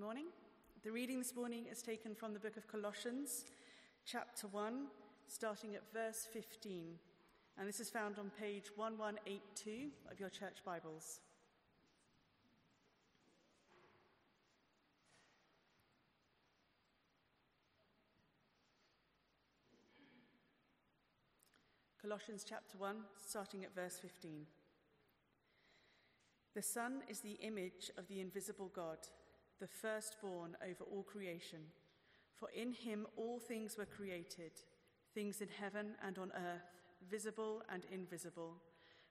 morning. The reading this morning is taken from the book of Colossians, chapter 1, starting at verse 15. And this is found on page 1182 of your church Bibles. Colossians chapter 1, starting at verse 15. The Son is the image of the invisible God, the firstborn over all creation. For in him all things were created, things in heaven and on earth, visible and invisible,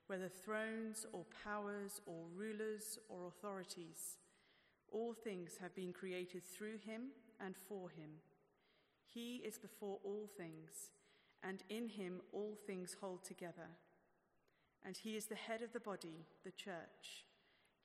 whether thrones or powers or rulers or authorities. All things have been created through him and for him. He is before all things, and in him all things hold together. And he is the head of the body, the church.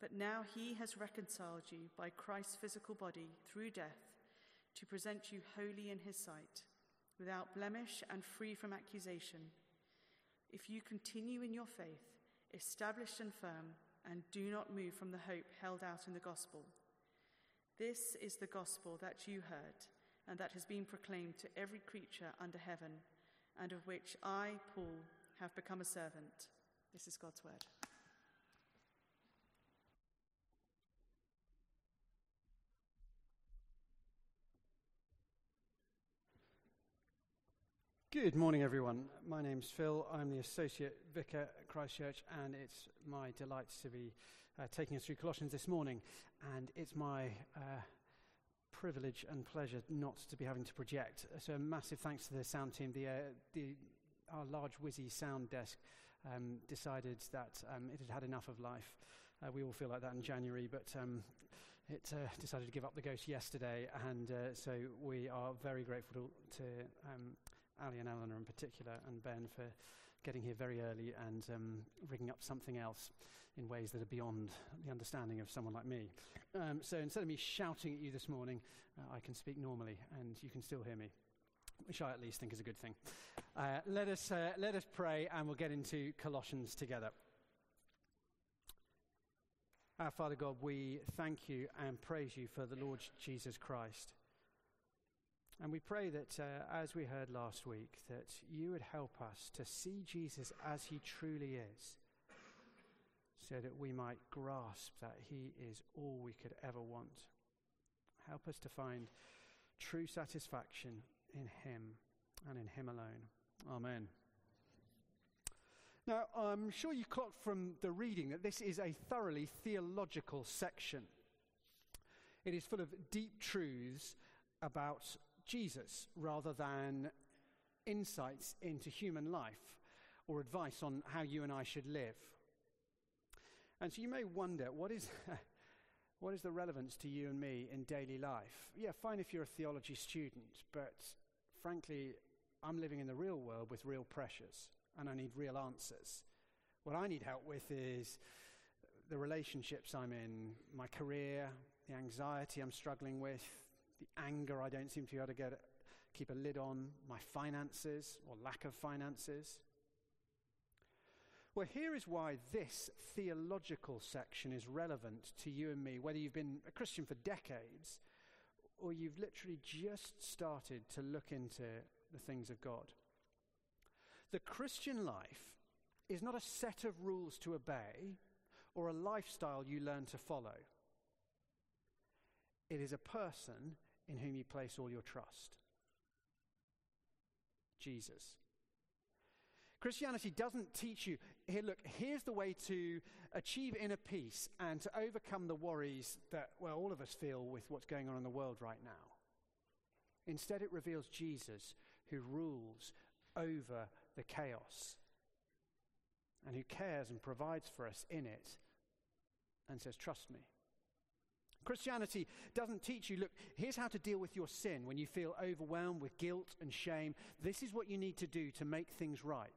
But now he has reconciled you by Christ's physical body through death to present you holy in his sight, without blemish and free from accusation. If you continue in your faith, established and firm, and do not move from the hope held out in the gospel. This is the gospel that you heard and that has been proclaimed to every creature under heaven, and of which I, Paul, have become a servant. This is God's word. Good morning, everyone. My name's Phil. I'm the Associate Vicar at Christchurch, and it's my delight to be uh, taking us through Colossians this morning. And it's my uh, privilege and pleasure not to be having to project. So, a massive thanks to the sound team. The, uh, the, our large Wizzy sound desk um, decided that um, it had had enough of life. Uh, we all feel like that in January, but um, it uh, decided to give up the ghost yesterday, and uh, so we are very grateful to, to um, Ali and Eleanor in particular, and Ben for getting here very early and um, rigging up something else in ways that are beyond the understanding of someone like me. Um, so instead of me shouting at you this morning, uh, I can speak normally and you can still hear me, which I at least think is a good thing. Uh, let, us, uh, let us pray and we'll get into Colossians together. Our Father God, we thank you and praise you for the Lord Jesus Christ and we pray that, uh, as we heard last week, that you would help us to see Jesus as he truly is, so that we might grasp that he is all we could ever want. Help us to find true satisfaction in him and in him alone. Amen. Now, I'm sure you clocked from the reading that this is a thoroughly theological section. It is full of deep truths about Jesus rather than insights into human life or advice on how you and I should live. And so you may wonder what is, what is the relevance to you and me in daily life? Yeah, fine if you're a theology student, but frankly, I'm living in the real world with real pressures and I need real answers. What I need help with is the relationships I'm in, my career, the anxiety I'm struggling with, the anger I don't seem to be able to get, keep a lid on, my finances or lack of finances. Well, here is why this theological section is relevant to you and me, whether you've been a Christian for decades or you've literally just started to look into the things of God. The Christian life is not a set of rules to obey or a lifestyle you learn to follow. It is a person in whom you place all your trust Jesus. Christianity doesn't teach you, here, look, here's the way to achieve inner peace and to overcome the worries that, well, all of us feel with what's going on in the world right now. Instead, it reveals Jesus who rules over the chaos and who cares and provides for us in it and says, Trust me. Christianity doesn't teach you, look, here's how to deal with your sin when you feel overwhelmed with guilt and shame. This is what you need to do to make things right.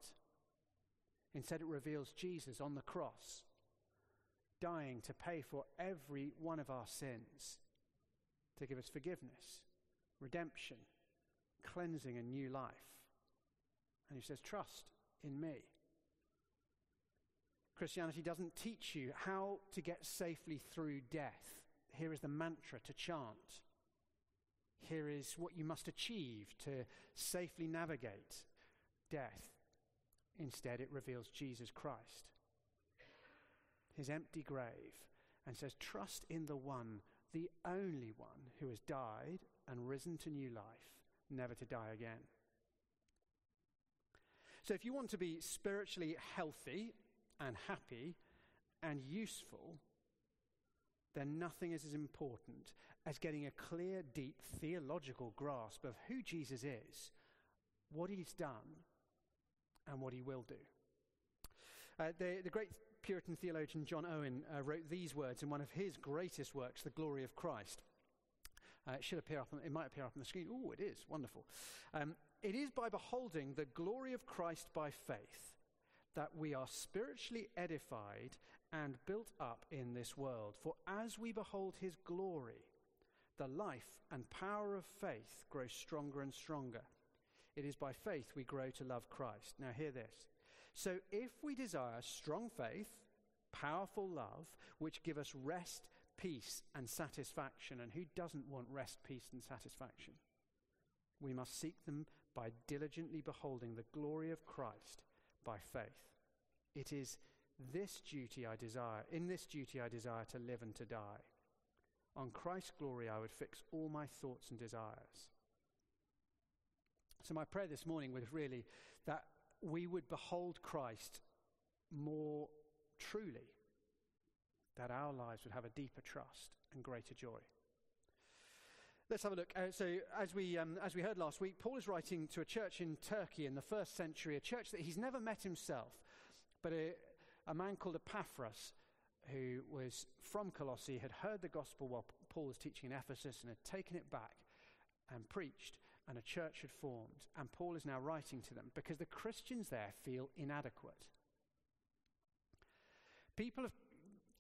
Instead, it reveals Jesus on the cross, dying to pay for every one of our sins, to give us forgiveness, redemption, cleansing, and new life. And he says, Trust in me. Christianity doesn't teach you how to get safely through death here is the mantra to chant. Here is what you must achieve to safely navigate death. Instead, it reveals Jesus Christ, his empty grave, and says, Trust in the one, the only one, who has died and risen to new life, never to die again. So, if you want to be spiritually healthy and happy and useful, then nothing is as important as getting a clear, deep theological grasp of who Jesus is, what he's done, and what he will do. Uh, the, the, great Puritan theologian John Owen uh, wrote these words in one of his greatest works, The Glory of Christ. Uh, it should appear up on, it might appear up on the screen. Oh, it is. Wonderful. Um, it is by beholding the glory of Christ by faith that we are spiritually edified and built up in this world. For as we behold his glory, the life and power of faith grows stronger and stronger. It is by faith we grow to love Christ. Now, hear this. So, if we desire strong faith, powerful love, which give us rest, peace, and satisfaction, and who doesn't want rest, peace, and satisfaction? We must seek them by diligently beholding the glory of Christ by faith. It is this duty I desire, in this duty I desire to live and to die. On Christ's glory I would fix all my thoughts and desires. So, my prayer this morning was really that we would behold Christ more truly, that our lives would have a deeper trust and greater joy. Let's have a look. Uh, so, as we, um, as we heard last week, Paul is writing to a church in Turkey in the first century, a church that he's never met himself, but a man called Epaphras, who was from Colossae, had heard the gospel while Paul was teaching in Ephesus and had taken it back and preached, and a church had formed. And Paul is now writing to them because the Christians there feel inadequate. People have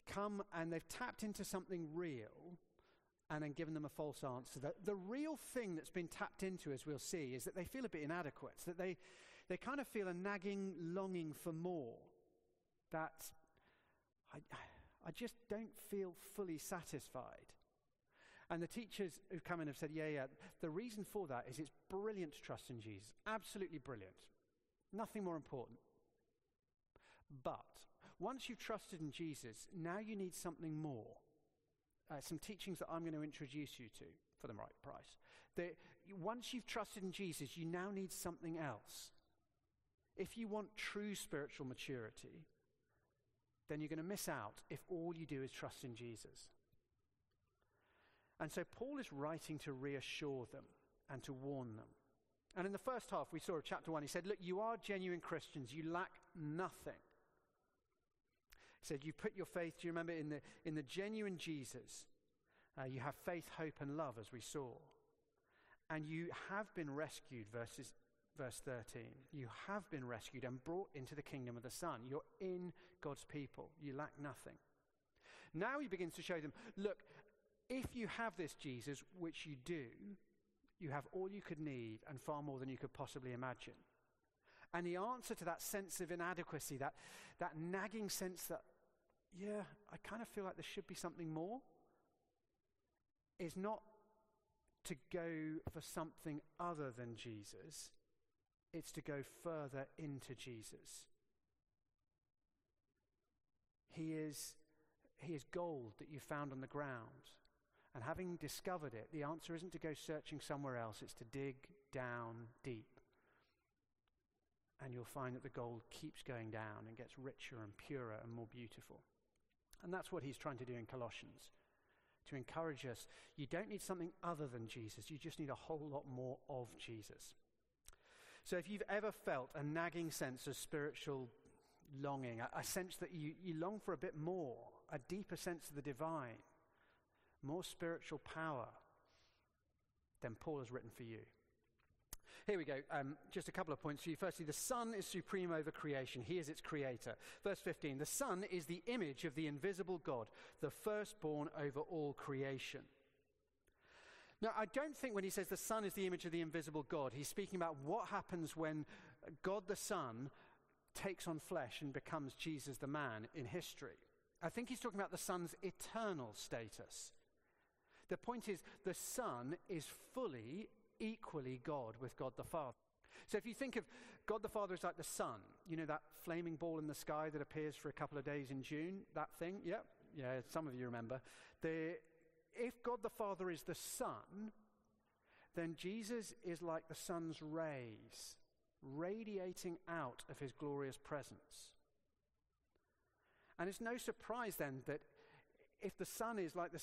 come and they've tapped into something real and then given them a false answer. The, the real thing that's been tapped into, as we'll see, is that they feel a bit inadequate, that they, they kind of feel a nagging longing for more that I, I just don't feel fully satisfied. And the teachers who've come in have said, yeah, yeah, the reason for that is it's brilliant to trust in Jesus. Absolutely brilliant. Nothing more important. But once you've trusted in Jesus, now you need something more. Uh, some teachings that I'm going to introduce you to for the right price. That once you've trusted in Jesus, you now need something else. If you want true spiritual maturity, then you're going to miss out if all you do is trust in Jesus. And so Paul is writing to reassure them and to warn them. And in the first half, we saw of chapter 1, he said, Look, you are genuine Christians. You lack nothing. He said, You put your faith, do you remember, in the, in the genuine Jesus? Uh, you have faith, hope, and love, as we saw. And you have been rescued, verses verse 13. You have been rescued and brought into the kingdom of the Son. You're in God's people. You lack nothing. Now he begins to show them look, if you have this Jesus, which you do, you have all you could need and far more than you could possibly imagine. And the answer to that sense of inadequacy, that, that nagging sense that, yeah, I kind of feel like there should be something more, is not to go for something other than Jesus, it's to go further into Jesus. He is, he is gold that you found on the ground. And having discovered it, the answer isn't to go searching somewhere else, it's to dig down deep. And you'll find that the gold keeps going down and gets richer and purer and more beautiful. And that's what he's trying to do in Colossians to encourage us. You don't need something other than Jesus, you just need a whole lot more of Jesus. So if you've ever felt a nagging sense of spiritual longing, a, a sense that you, you long for a bit more, a deeper sense of the divine, more spiritual power, then Paul has written for you. Here we go. Um, just a couple of points for you. Firstly, the Son is supreme over creation, He is its creator. Verse 15 The Son is the image of the invisible God, the firstborn over all creation. Now, I don't think when he says the Son is the image of the invisible God, he's speaking about what happens when God the Son takes on flesh and becomes Jesus the man in history. I think he's talking about the Son's eternal status. The point is, the Son is fully, equally God with God the Father. So if you think of God the Father as like the sun, you know that flaming ball in the sky that appears for a couple of days in June, that thing? Yep. Yeah, some of you remember. The, if God the Father is the sun, then Jesus is like the sun's rays, radiating out of his glorious presence. And it's no surprise then that if the sun is like the,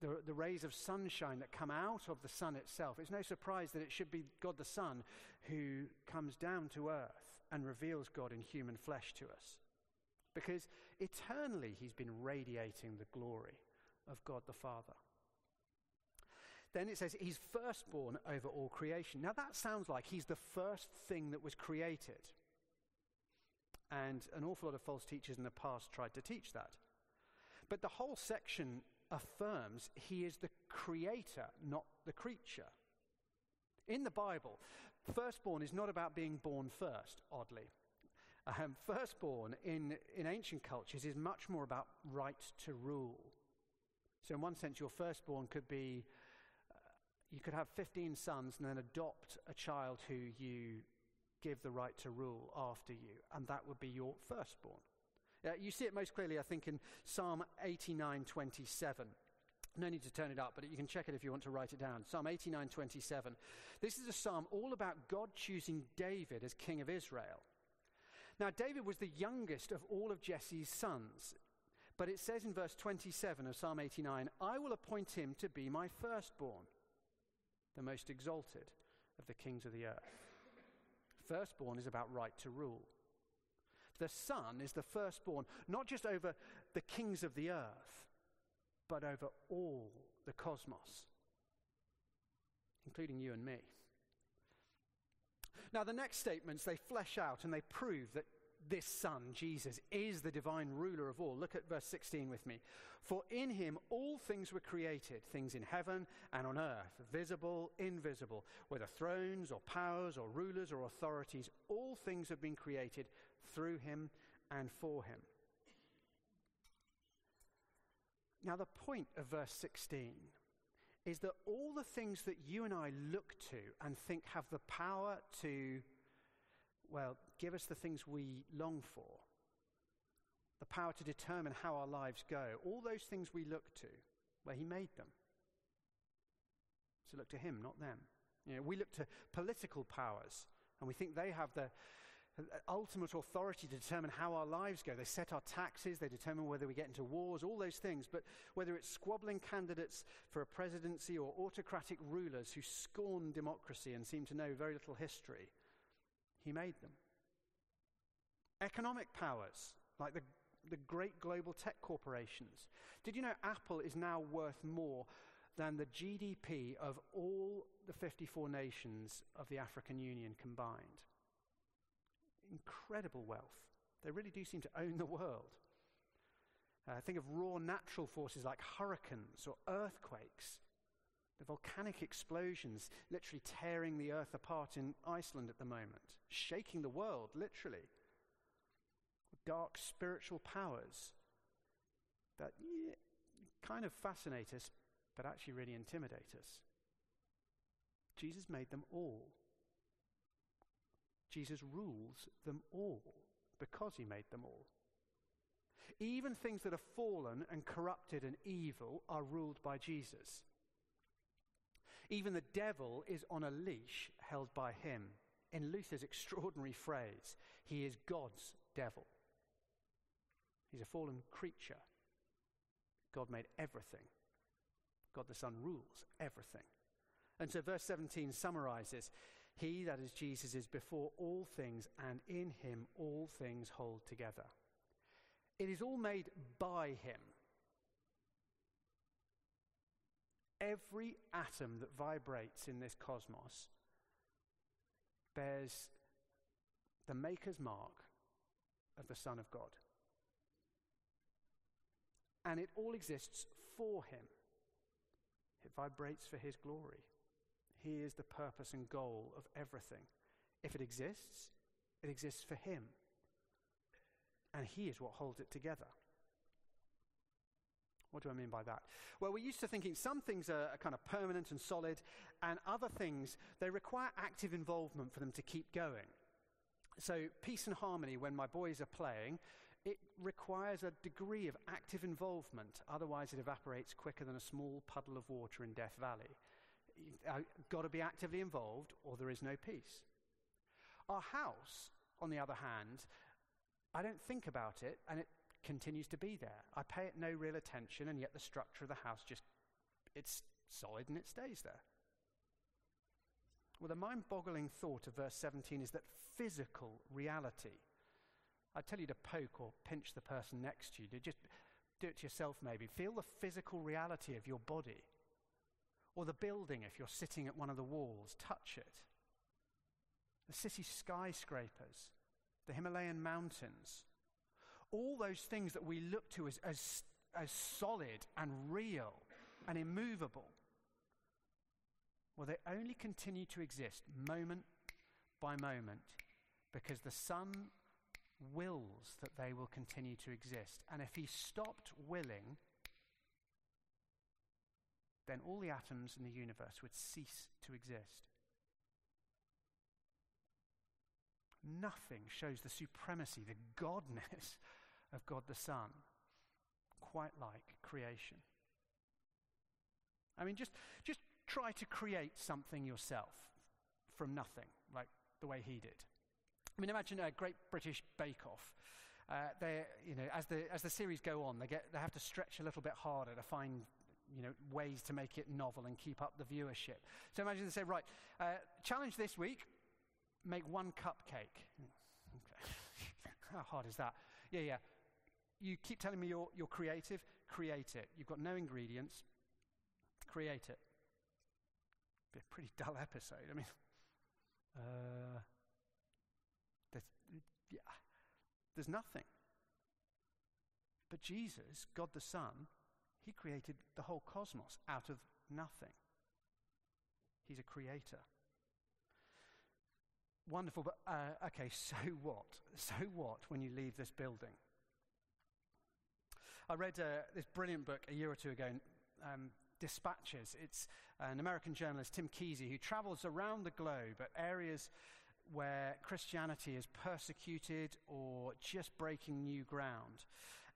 the, the, rays of sunshine that come out of the sun itself, it's no surprise that it should be God the Son who comes down to earth and reveals God in human flesh to us. Because eternally he's been radiating the glory of God the Father. Then it says he's firstborn over all creation. Now that sounds like he's the first thing that was created. And an awful lot of false teachers in the past tried to teach that. But the whole section affirms he is the creator, not the creature. In the Bible, firstborn is not about being born first, oddly. Um, firstborn in, in ancient cultures is much more about right to rule. So, in one sense, your firstborn could be uh, you could have 15 sons and then adopt a child who you give the right to rule after you, and that would be your firstborn. Uh, you see it most clearly, I think, in Psalm 89:27. No need to turn it up, but you can check it if you want to write it down. Psalm 89:27. This is a psalm all about God choosing David as king of Israel. Now, David was the youngest of all of Jesse's sons. But it says in verse 27 of Psalm 89, I will appoint him to be my firstborn, the most exalted of the kings of the earth. Firstborn is about right to rule. The Son is the firstborn, not just over the kings of the earth, but over all the cosmos, including you and me. Now, the next statements, they flesh out and they prove that this Son, Jesus, is the divine ruler of all. Look at verse 16 with me. For in him all things were created, things in heaven and on earth, visible, invisible, whether thrones or powers or rulers or authorities, all things have been created through him and for him. Now, the point of verse 16 is that all the things that you and I look to and think have the power to, well, give us the things we long for, the power to determine how our lives go, all those things we look to, where He made them. So look to Him, not them. You know, we look to political powers and we think they have the, ultimate authority to determine how our lives go. They set our taxes, they determine whether we get into wars, all those things. But whether it's squabbling candidates for a presidency or autocratic rulers who scorn democracy and seem to know very little history, he made them. Economic powers, like the, the great global tech corporations. Did you know Apple is now worth more than the GDP of all the 54 nations of the African Union combined? incredible wealth. They really do seem to own the world. Uh, think of raw natural forces like hurricanes or earthquakes, the volcanic explosions literally tearing the earth apart in Iceland at the moment, shaking the world, literally. Dark spiritual powers that yeah, kind of fascinate us, but actually really intimidate us. Jesus made them all. Jesus rules them all because he made them all. Even things that are fallen and corrupted and evil are ruled by Jesus. Even the devil is on a leash held by him. In Luther's extraordinary phrase, he is God's devil. He's a fallen creature. God made everything. God the Son rules everything. And so verse 17 summarizes he, that is Jesus, is before all things, and in him all things hold together. It is all made by him. Every atom that vibrates in this cosmos bears the Maker's mark of the Son of God. And it all exists for Him. It vibrates for His glory. He is the purpose and goal of everything. If it exists, it exists for Him. And He is what holds it together. What do I mean by that? Well, we're used to thinking some things are, kind of permanent and solid, and other things, they require active involvement for them to keep going. So, peace and harmony, when my boys are playing, it requires a degree of active involvement. Otherwise, it evaporates quicker than a small puddle of water in Death Valley. Uh, You've got to be actively involved, or there is no peace. Our house, on the other hand, I don't think about it, and it continues to be there. I pay it no real attention, and yet the structure of the house just, it's solid and it stays there. Well, the mind boggling thought of verse 17 is that physical reality, I tell you to poke or pinch the person next to you, just do it to yourself maybe. Feel the physical reality of your body. Or the building if you're sitting at one of the walls, touch it. The city skyscrapers, the Himalayan mountains, all those things that we look to as, as, as solid and real and immovable, well, they only continue to exist moment by moment because the Son wills that they will continue to exist. And if He stopped willing, then all the atoms in the universe would cease to exist. Nothing shows the supremacy, the godness of God the Son, quite like creation. I mean, just, just try to create something yourself from nothing, like the way he did. I mean, imagine a great British Bake Off. Uh, they, you know, as the, as the series go on, they, get, they have to stretch a little bit harder to find you know, ways to make it novel and keep up the viewership. So imagine they say, right, uh, challenge this week, make one cupcake. Okay. How hard is that? Yeah, yeah you keep telling me you're, you're creative, create it. You've got no ingredients, create it. Be a pretty dull episode. I mean, uh, there's, yeah, there's nothing. But Jesus, God the Son, He created the whole cosmos out of nothing. He's a creator. Wonderful, but uh, okay, so what? So what when you leave this building? I read uh, this brilliant book a year or two ago, um, Dispatches. It's an American journalist, Tim Keesee, who travels around the globe at areas where Christianity is persecuted or just breaking new ground.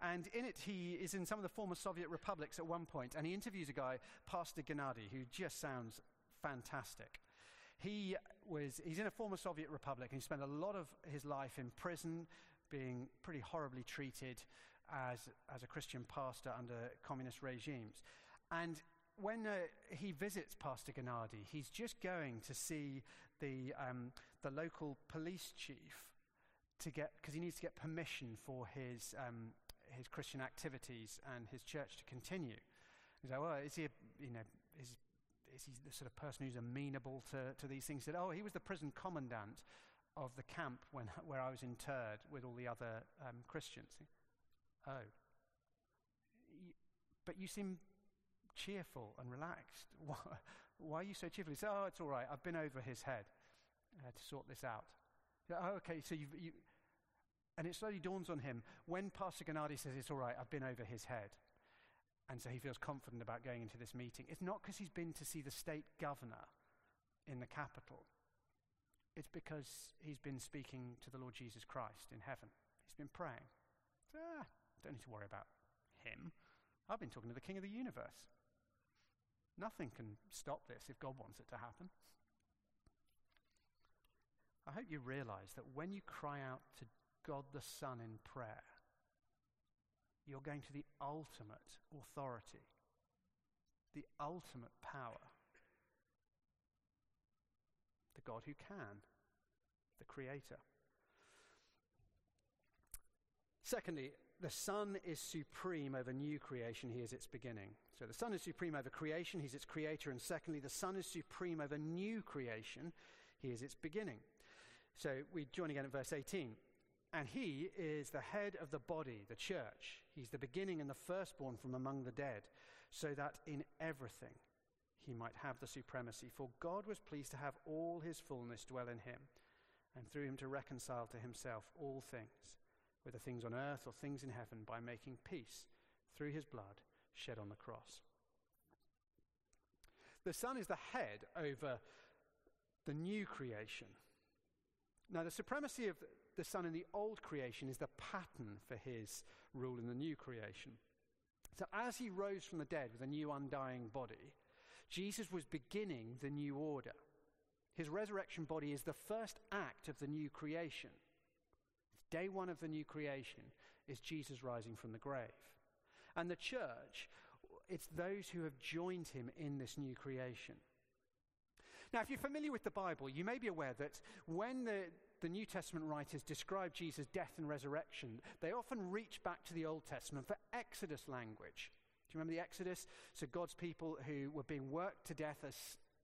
And in it, he is in some of the former Soviet republics at one point, and he interviews a guy, Pastor Gennady, who just sounds fantastic. He was, he's in a former Soviet republic, and he spent a lot of his life in prison, being pretty horribly treated, as, as a Christian pastor under communist regimes. And when uh, he visits Pastor Gennady, he's just going to see the, um, the local police chief to get, because he needs to get permission for his, um, his Christian activities and his church to continue. He's like, well, is he, a, you know, is, is he the sort of person who's amenable to, to these things? He said, oh, he was the prison commandant of the camp when, where I was interred with all the other um, Christians. Oh. But you seem cheerful and relaxed. Why, are you so cheerful? He said, Oh, it's all right. I've been over his head uh, to sort this out. Oh, okay, so you've, you. And it slowly dawns on him when Pastor Gennady says, It's all right, I've been over his head. And so he feels confident about going into this meeting. It's not because he's been to see the state governor in the capital, it's because he's been speaking to the Lord Jesus Christ in heaven. He's been praying. Ah, don't need to worry about him. I've been talking to the king of the universe. Nothing can stop this if God wants it to happen. I hope you realize that when you cry out to God the Son in prayer, you're going to the ultimate authority, the ultimate power, the God who can, the Creator. Secondly, the Son is supreme over new creation, he is its beginning. So the Son is supreme over creation, he's its creator. And secondly, the Son is supreme over new creation, he is its beginning. So we join again at verse 18. And he is the head of the body, the church. He's the beginning and the firstborn from among the dead, so that in everything he might have the supremacy. For God was pleased to have all his fullness dwell in him, and through him to reconcile to himself all things, whether things on earth or things in heaven, by making peace through his blood shed on the cross. The Son is the head over the new creation. Now, the supremacy of the Son in the old creation is the pattern for his rule in the new creation. So, as he rose from the dead with a new undying body, Jesus was beginning the new order. His resurrection body is the first act of the new creation. Day one of the new creation is Jesus rising from the grave. And the church, it's those who have joined him in this new creation. Now, if you're familiar with the Bible, you may be aware that when the, the New Testament writers describe Jesus' death and resurrection, they often reach back to the Old Testament for Exodus language. Do you remember the Exodus? So, God's people who were being worked to death as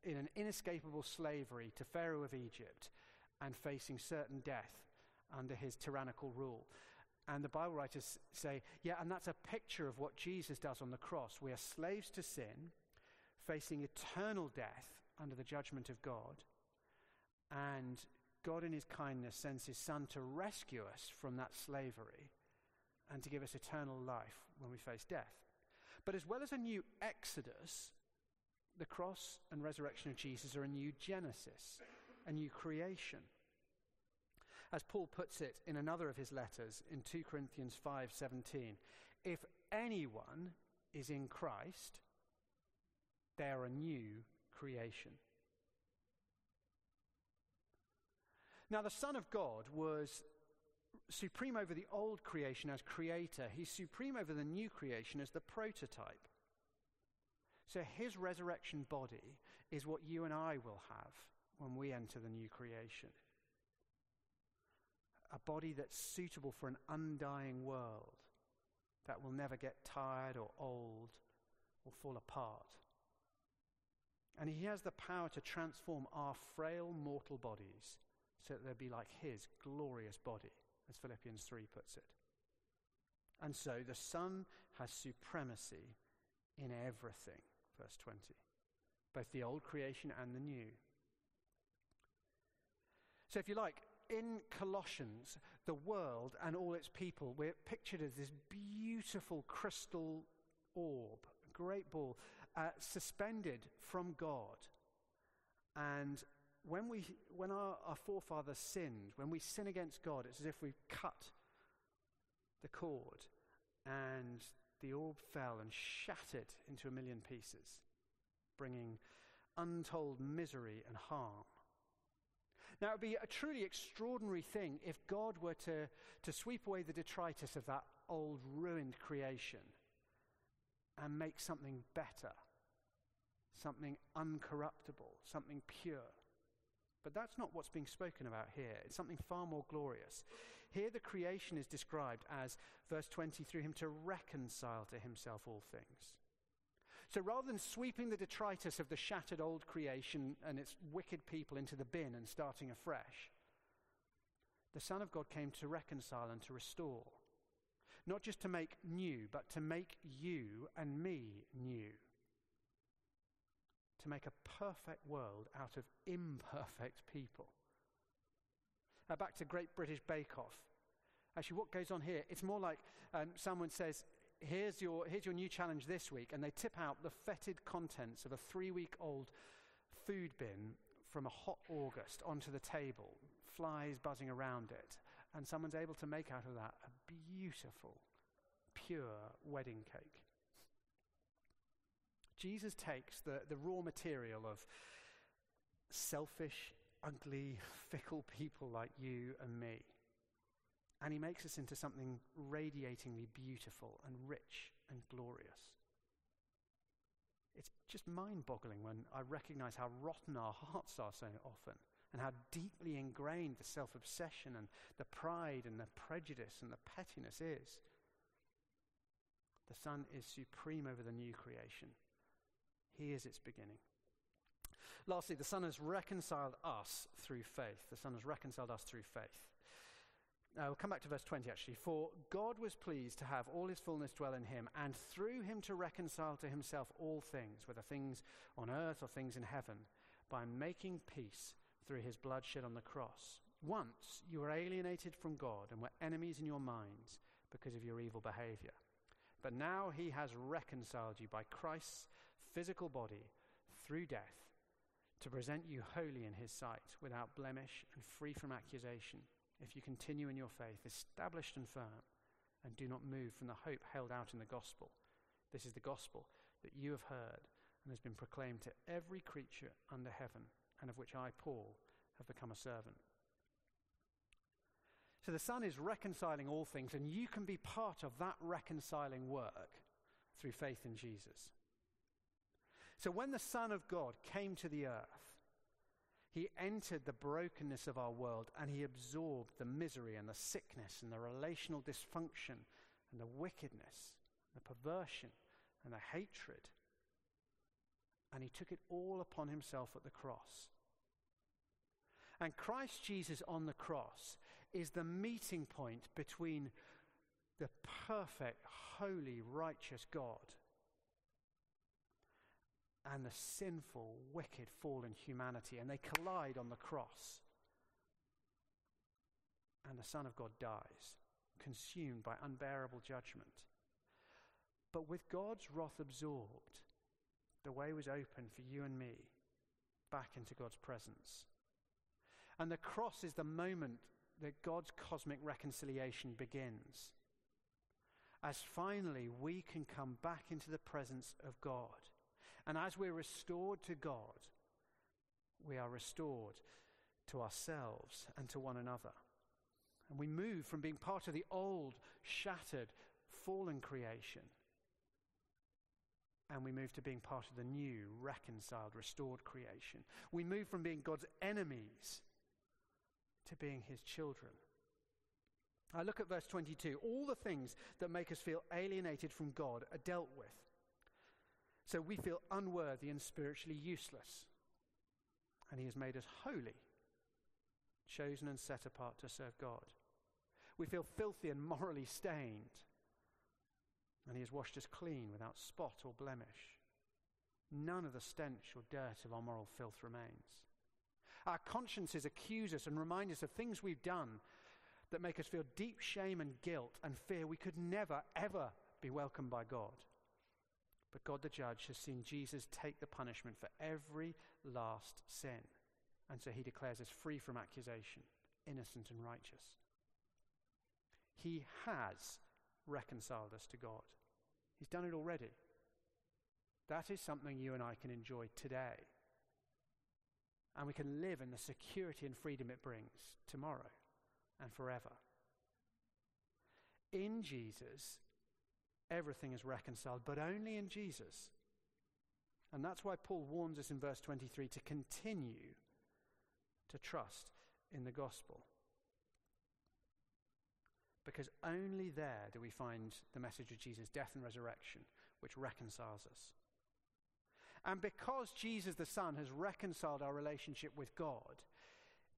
in an inescapable slavery to Pharaoh of Egypt and facing certain death under his tyrannical rule. And the Bible writers say, yeah, and that's a picture of what Jesus does on the cross. We are slaves to sin, facing eternal death under the judgment of God. And God, in his kindness, sends his Son to rescue us from that slavery and to give us eternal life when we face death. But as well as a new exodus, the cross and resurrection of Jesus are a new genesis, a new creation. As Paul puts it in another of his letters in 2 Corinthians 5:17, if anyone is in Christ, they are a new creation. Now, the Son of God was supreme over the old creation as creator, he's supreme over the new creation as the prototype. So, his resurrection body is what you and I will have when we enter the new creation. A body that's suitable for an undying world that will never get tired or old or fall apart. And he has the power to transform our frail mortal bodies so that they'll be like his glorious body, as Philippians 3 puts it. And so the Son has supremacy in everything, verse 20, both the old creation and the new. So, if you like, in Colossians, the world and all its people, we're pictured as this beautiful crystal orb, great ball, uh, suspended from God. And when, we, when our, our forefathers sinned, when we sin against God, it's as if we've cut the cord and the orb fell and shattered into a million pieces, bringing untold misery and harm. Now, it would be a truly extraordinary thing if God were to, to sweep away the detritus of that old ruined creation and make something better, something uncorruptible, something pure. But that's not what's being spoken about here. It's something far more glorious. Here, the creation is described as, verse 20, through him to reconcile to himself all things. So rather than sweeping the detritus of the shattered old creation and its wicked people into the bin and starting afresh, the Son of God came to reconcile and to restore. Not just to make new, but to make you and me new to make a perfect world out of imperfect people. Now, back to Great British Bake Off. Actually, what goes on here? It's more like um, someone says, here's your, here's your new challenge this week, and they tip out the fetid contents of a three week old food bin from a hot August onto the table, flies buzzing around it, and someone's able to make out of that a beautiful, pure wedding cake. Jesus takes the, the raw material of selfish, ugly, fickle people like you and me, and he makes us into something radiatingly beautiful and rich and glorious. It's just mind boggling when I recognize how rotten our hearts are so often and how deeply ingrained the self obsession and the pride and the prejudice and the pettiness is. The Son is supreme over the new creation, He is its beginning. Lastly, the Son has reconciled us through faith. The Son has reconciled us through faith. Uh, we'll come back to verse 20 actually. For God was pleased to have all his fullness dwell in him, and through him to reconcile to himself all things, whether things on earth or things in heaven, by making peace through his blood shed on the cross. Once you were alienated from God and were enemies in your minds because of your evil behavior. But now he has reconciled you by Christ's physical body through death to present you holy in his sight, without blemish and free from accusation, if you continue in your faith, established and firm, and do not move from the hope held out in the gospel. This is the gospel that you have heard and has been proclaimed to every creature under heaven, and of which I, Paul, have become a servant. So the Son is reconciling all things, and you can be part of that reconciling work through faith in Jesus. So when the Son of God came to the earth, he entered the brokenness of our world and he absorbed the misery and the sickness and the relational dysfunction and the wickedness, the perversion and the hatred. And he took it all upon himself at the cross. And Christ Jesus on the cross is the meeting point between the perfect, holy, righteous God and the sinful, wicked, fallen humanity, and they collide on the cross. And the Son of God dies, consumed by unbearable judgment. But with God's wrath absorbed, the way was open for you and me back into God's presence. And the cross is the moment that God's cosmic reconciliation begins. As finally we can come back into the presence of God and as we're restored to God, we are restored to ourselves and to one another. And we move from being part of the old, shattered, fallen creation. And we move to being part of the new, reconciled, restored creation. We move from being God's enemies to being his children. I look at verse 22. All the things that make us feel alienated from God are dealt with. So we feel unworthy and spiritually useless. And He has made us holy, chosen and set apart to serve God. We feel filthy and morally stained. And He has washed us clean without spot or blemish. None of the stench or dirt of our moral filth remains. Our consciences accuse us and remind us of things we've done that make us feel deep shame and guilt and fear we could never, ever be welcomed by God. But God the judge has seen Jesus take the punishment for every last sin. And so he declares us free from accusation, innocent and righteous. He has reconciled us to God. He's done it already. That is something you and I can enjoy today. And we can live in the security and freedom it brings tomorrow and forever. In Jesus, everything is reconciled, but only in Jesus. And that's why Paul warns us in verse 23 to continue to trust in the gospel. Because only there do we find the message of Jesus' death and resurrection, which reconciles us. And because Jesus the Son has reconciled our relationship with God,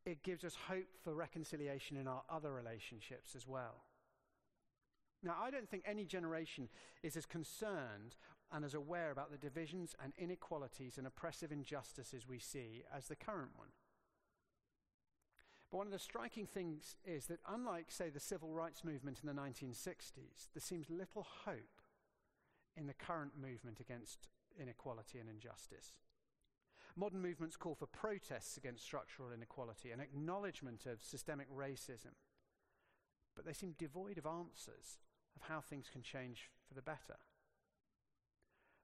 it gives us hope for reconciliation in our other relationships as well. Now, I don't think any generation is as concerned and as aware about the divisions and inequalities and oppressive injustices we see as the current one. But one of the striking things is that, unlike, say, the civil rights movement in the 1960s, there seems little hope in the current movement against inequality and injustice. Modern movements call for protests against structural inequality and acknowledgement of systemic racism, but they seem devoid of answers of how things can change for the better.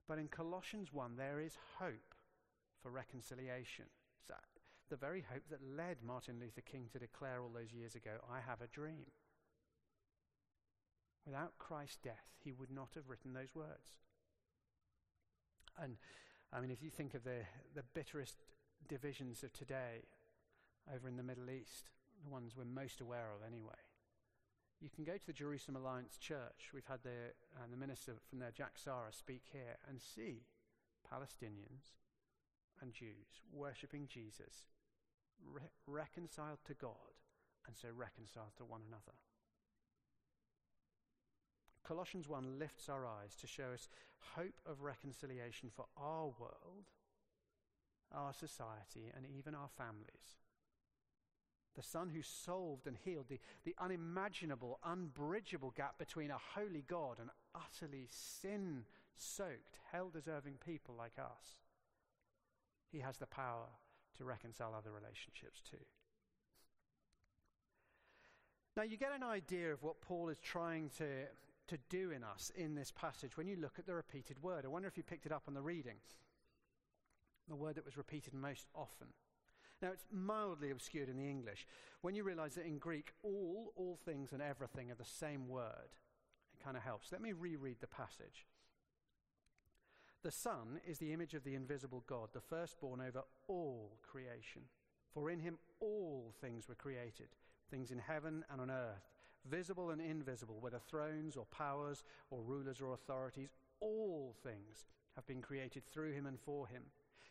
But in Colossians 1, there is hope for reconciliation. It's the very hope that led Martin Luther King to declare all those years ago, I have a dream. Without Christ's death, he would not have written those words. And I mean, if you think of the, the bitterest divisions of today over in the Middle East, the ones we're most aware of anyway, You can go to the Jerusalem Alliance Church. We've had the, uh, the minister from there, Jack Sara, speak here and see Palestinians and Jews worshipping Jesus, re- reconciled to God, and so reconciled to one another. Colossians 1 lifts our eyes to show us hope of reconciliation for our world, our society, and even our families the Son who solved and healed the, the unimaginable, unbridgeable gap between a holy God and utterly sin soaked, hell deserving people like us. He has the power to reconcile other relationships too. Now, you get an idea of what Paul is trying to, to do in us in this passage when you look at the repeated word. I wonder if you picked it up on the reading. The word that was repeated most often. Now, it's mildly obscured in the English. When you realize that in Greek, all, all things, and everything are the same word, it kind of helps. Let me reread the passage. The Son is the image of the invisible God, the firstborn over all creation. For in him all things were created, things in heaven and on earth, visible and invisible, whether thrones or powers or rulers or authorities, all things have been created through him and for him.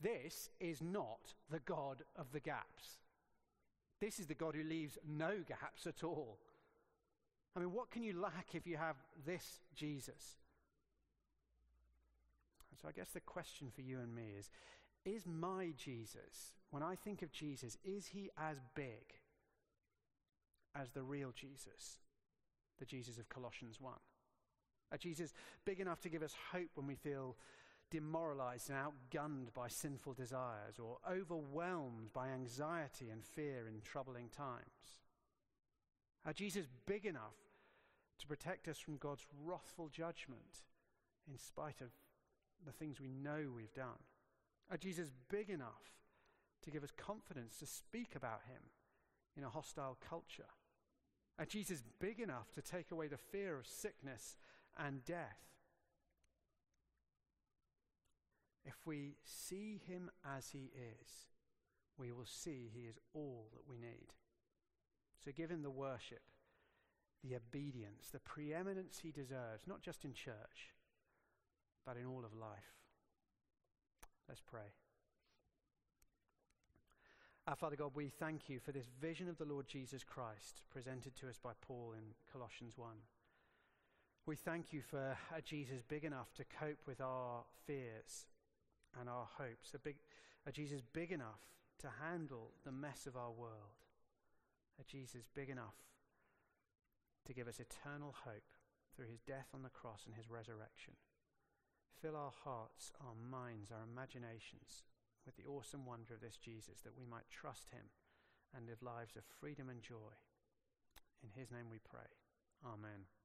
This is not the God of the gaps. This is the God who leaves no gaps at all. I mean, what can you lack if you have this Jesus? So I guess the question for you and me is Is my Jesus, when I think of Jesus, is he as big as the real Jesus, the Jesus of Colossians 1? A Jesus big enough to give us hope when we feel demoralized and outgunned by sinful desires or overwhelmed by anxiety and fear in troubling times? Are Jesus big enough to protect us from God's wrathful judgment in spite of the things we know we've done? Are Jesus big enough to give us confidence to speak about him in a hostile culture? Are Jesus big enough to take away the fear of sickness and death? If we see him as he is, we will see he is all that we need. So give him the worship, the obedience, the preeminence he deserves, not just in church, but in all of life. Let's pray. Our Father God, we thank you for this vision of the Lord Jesus Christ presented to us by Paul in Colossians 1. We thank you for a Jesus big enough to cope with our fears and our hopes. A, big, Jesus big enough to handle the mess of our world. A Jesus big enough to give us eternal hope through his death on the cross and his resurrection. Fill our hearts, our minds, our imaginations with the awesome wonder of this Jesus that we might trust him and live lives of freedom and joy. In his name we pray. Amen.